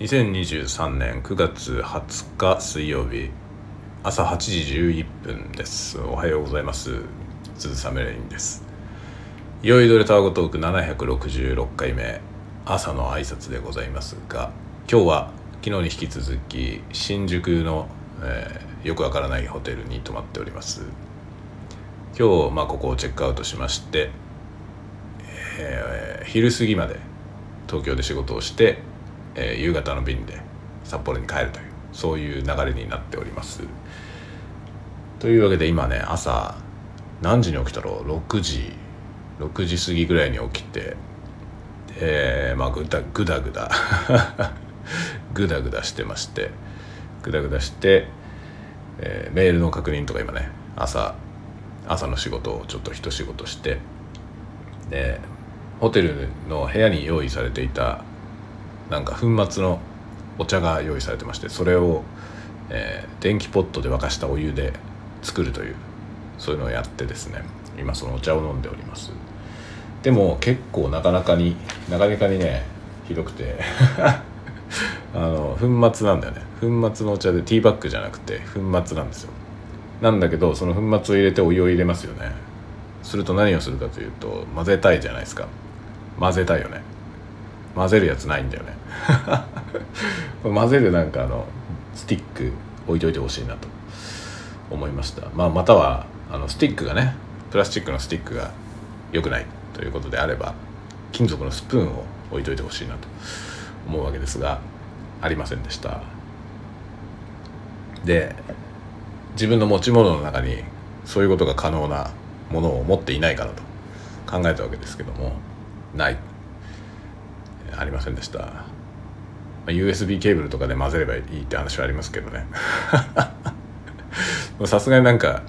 2023年9月20日水曜日朝8時11分です。おはようございます。鈴雨レインです。酔いどれタワゴトーク766回目朝の挨拶でございますが今日は昨日に引き続き新宿の、えー、よくわからないホテルに泊まっております。今日、まあ、ここをチェックアウトしまして、えー、昼過ぎまで東京で仕事をしてえー、夕方の便で札幌に帰るというそういう流れになっております。というわけで今ね朝何時に起きたろう？6時。6時過ぎぐらいに起きて。えー、まあぐだぐだぐだ。ぐだぐだしてまして。ぐだぐだして、えー、メールの確認とか今ね朝朝の仕事をちょっと一仕事して。でホテルの部屋に用意されていたなんか粉末のお茶が用意されてましてそれを、えー、電気ポットで沸かしたお湯で作るというそういうのをやってですね今そのお茶を飲んでおります。でも結構なかなかになかなかにねひどくて あの粉末なんだよね。粉末のお茶でティーバッグじゃなくて粉末なんですよ。なんだけどその粉末を入れてお湯を入れますよね。すると何をするかというと混ぜたいじゃないですか。混ぜたいよね。混ぜるやつないんだよね。混ぜるなんかあのスティック置いといてほしいなと思いました、まあ、またはあのスティックがねプラスチックのスティックが良くないということであれば金属のスプーンを置いといてほしいなと思うわけですがありませんでした。で自分の持ち物の中にそういうことが可能なものを持っていないかなと考えたわけですけどもない。ありませんでした、まあ、USB ケーブルとかで混ぜればいいって話はありますけどね。さすがになんか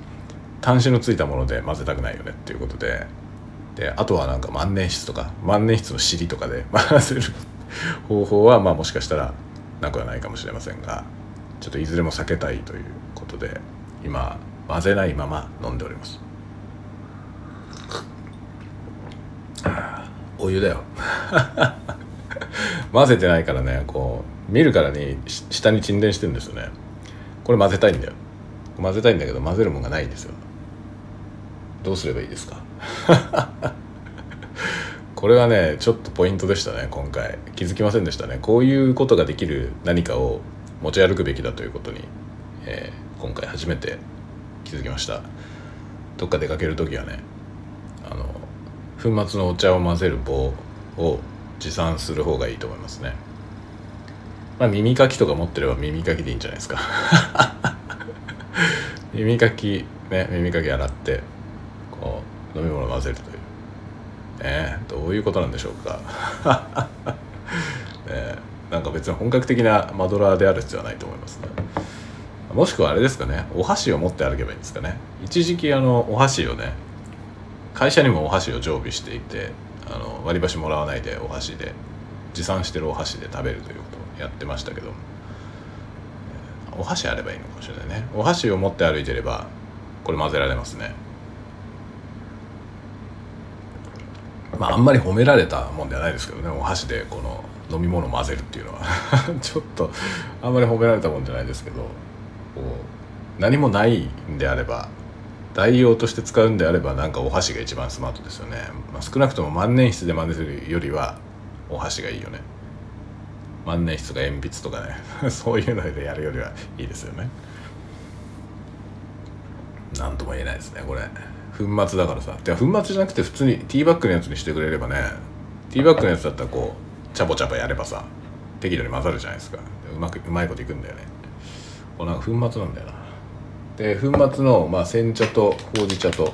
端子のついたもので混ぜたくないよねっていうことで。であとはなんか万年筆とか万年筆の尻とかで混ぜる方法はまあもしかしたらなくはないかもしれませんがちょっといずれも避けたいということで今混ぜないまま飲んでおります。お湯だよ 混ぜてないからねこう見るからに下に沈殿してるんですよね。これ混ぜたいんだよ。混ぜたいんだけど混ぜるもんがないんですよ。どうすればいいですか？これはねちょっとポイントでしたね今回。気づきませんでしたね。こういうことができる何かを持ち歩くべきだということに、えー、今回初めて気づきました。どっか出かける時はねあの粉末のお茶を混ぜる棒を持参する方がいいと思いますね。まあ耳かきとか持ってれば耳かきでいいんじゃないですか。耳かきね耳かき洗ってこう飲み物混ぜるという。ねどういうことなんでしょうか。ねなんか別に本格的なマドラーである必要はないと思いますね。もしくはあれですかねお箸を持って歩けばいいんですかね。一時期あのお箸をね会社にもお箸を常備していてあの割り箸もらわないでお箸で持参してるお箸で食べるということをやってましたけど。お箸あればいいのかもしれないね。お箸を持って歩いてればこれ混ぜられますね。まああんまり褒められたもんではないですけどね。お箸でこの飲み物混ぜるっていうのは。ちょっとあんまり褒められたもんじゃないですけど。こう何もないんであれば代用として使うんであればなんかお箸が一番スマートですよね、まあ、少なくとも万年筆で混ぜるよりはお箸がいいよね。万年筆とか鉛筆とかね。そういうのでやるよりはいいですよね。なんとも言えないですねこれ。粉末だからさ。で粉末じゃなくて普通にティーバッグのやつにしてくれればね。ティーバッグのやつだったらこうチャボチャボやればさ適度に混ざるじゃないですか。うまくうまいこといくんだよね。こうなんか粉末なんだよな。で粉末の、まあ、煎茶とほうじ茶と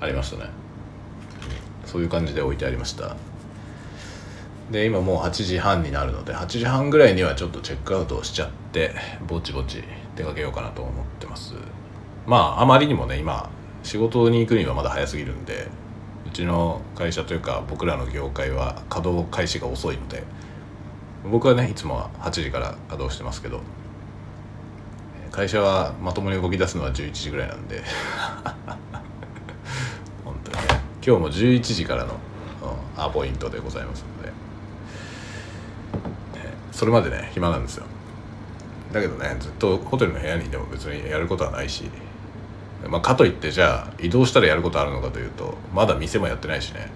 ありましたね。そういう感じで置いてありました。で今もう8時半になるので8時半ぐらいにはちょっとチェックアウトをしちゃってぼちぼち出かけようかなと思ってます。まああまりにもね今仕事に行くにはまだ早すぎるんでうちの会社というか僕らの業界は稼働開始が遅いので僕はねいつもは8時から稼働してますけど会社はまともに動き出すのは11時ぐらいなんで。本当にね。今日も11時からのアポイントでございますので、ね、それまでね暇なんですよ。だけどねずっとホテルの部屋にいても別にやることはないし。まあ、かといってじゃあ移動したらやることあるのかというとまだ店もやってないしね。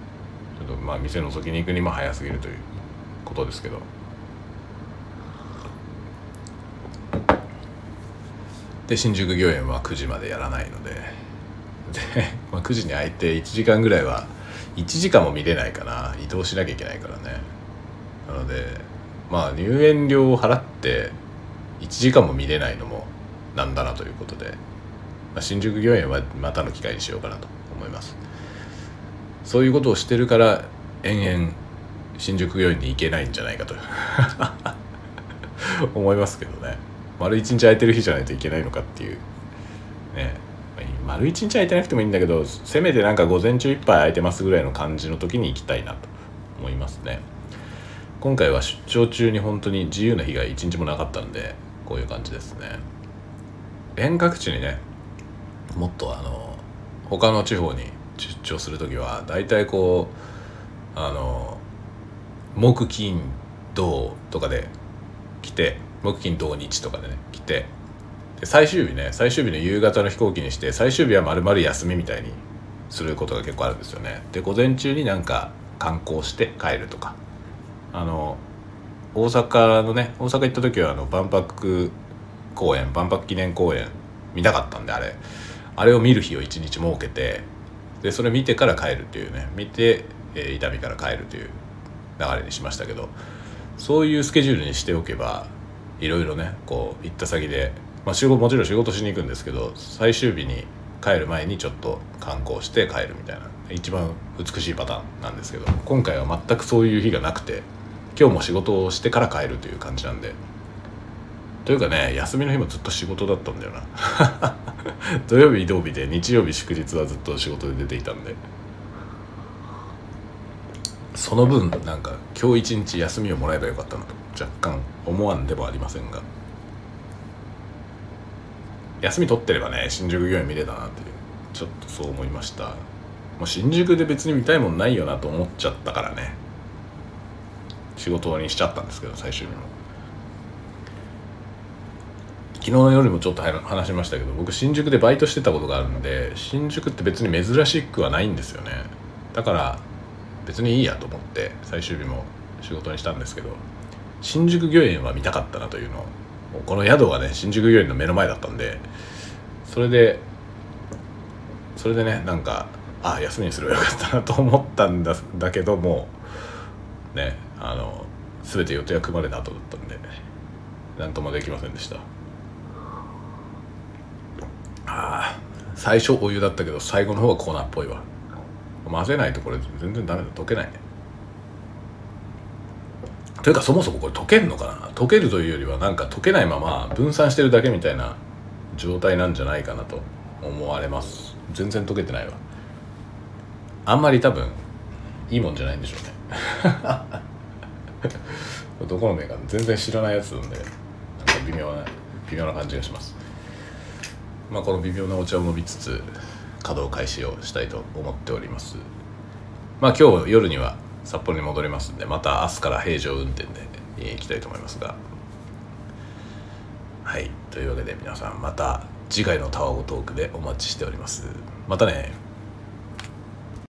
ちょっとまあ店覗きに行くにも早すぎるということですけど。で新宿御苑は9時までやらないので。で、まあ、9時に空いて1時間ぐらいは1時間も見れないかな移動しなきゃいけないからね。なのでまあ入園料を払って1時間も見れないのもなんだなということで、まあ、新宿御苑はまたの機会にしようかなと思います。そういうことをしてるから延々新宿御苑に行けないんじゃないかと。思いますけどね。丸一日空いてる日じゃないといけないのかっていう。ね。丸一日空いてなくてもいいんだけどせめてなんか午前中いっぱい空いてますぐらいの感じの時に行きたいなと思いますね。今回は出張中に本当に自由な日が一日もなかったんでこういう感じですね。遠隔地にねもっとあの他の地方に出張する時は大体こうあの木金土とかで来て木金土日とかでね来て。で最終日ね最終日の夕方の飛行機にして最終日は丸々休みみたいにすることが結構あるんですよね。で午前中になんか観光して帰るとか。あの大阪のね大阪行った時はあの万博公園万博記念公園見たかったんであれ。あれを見る日を一日設けてでそれ見てから帰るっていうね。見て、えー、伊丹から帰るという流れにしましたけどそういうスケジュールにしておけばいろいろねこう行った先で、まあ、仕事もちろん仕事しに行くんですけど最終日に帰る前にちょっと観光して帰るみたいな一番美しいパターンなんですけど今回は全くそういう日がなくて今日も仕事をしてから帰るという感じなんでというかね休みの日もずっと仕事だったんだよな。土曜日移動日で日曜日祝日はずっと仕事で出ていたんで。その分なんか今日一日休みをもらえばよかったなと若干思わんでもありませんが。休み取ってればね新宿御苑見れたなっていう。ちょっとそう思いました。もう新宿で別に見たいもんないよなと思っちゃったからね。仕事にしちゃったんですけど最終日も。昨日の夜もちょっと話しましたけど僕新宿でバイトしてたことがあるんで新宿って別に珍しくはないんですよね。だから別にいいやと思って最終日も仕事にしたんですけど新宿御苑は見たかったなというのをこの宿がね新宿御苑の目の前だったんでそれでそれでねなんかあ休みにすればよかったなと思ったんだだけどもねあの全て予定が組まれた後だったんで何ともできませんでした。ああ最初お湯だったけど最後の方は粉っぽいわ。混ぜないとこれ全然ダメだ。溶けないね。というかそもそもこれ溶けるのかな？溶けるというよりはなんか溶けないまま分散してるだけみたいな状態なんじゃないかなと思われます。全然溶けてないわ。あんまり多分いいもんじゃないんでしょうね。どこのメーカー？全然知らないやつなんでなんか微妙な微妙な感じがします。まあこの微妙なお茶を飲みつつ稼働開始をしたいと思っております。まあ今日夜には札幌に戻りますんでまた明日から平常運転で行きたいと思いますが。はい。というわけで皆さんまた次回のタワゴトークでお待ちしております。またね。